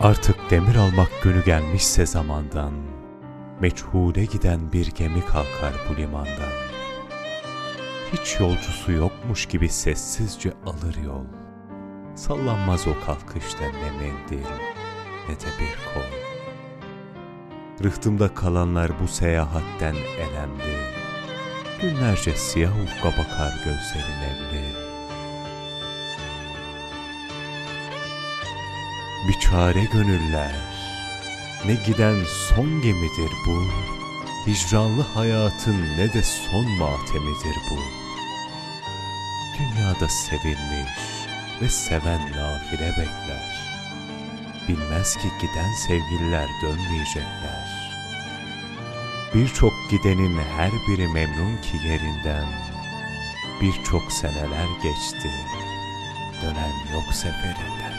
Artık demir almak günü gelmişse zamandan, Meçhule giden bir gemi kalkar bu limandan. Hiç yolcusu yokmuş gibi sessizce alır yol. Sallanmaz o kalkışta ne mendil ne de bir kol. Rıhtımda kalanlar bu seyahatten elemli. Günlerce siyah ufka bakar gözlerin evli. Bir çare gönüller, ne giden son gemidir bu, hicranlı hayatın ne de son matemidir bu. Dünyada sevilmiş ve seven nafile bekler. Bilmez ki giden sevgililer dönmeyecekler. Birçok gidenin her biri memnun ki yerinden. Birçok seneler geçti, dönen yok seferinden.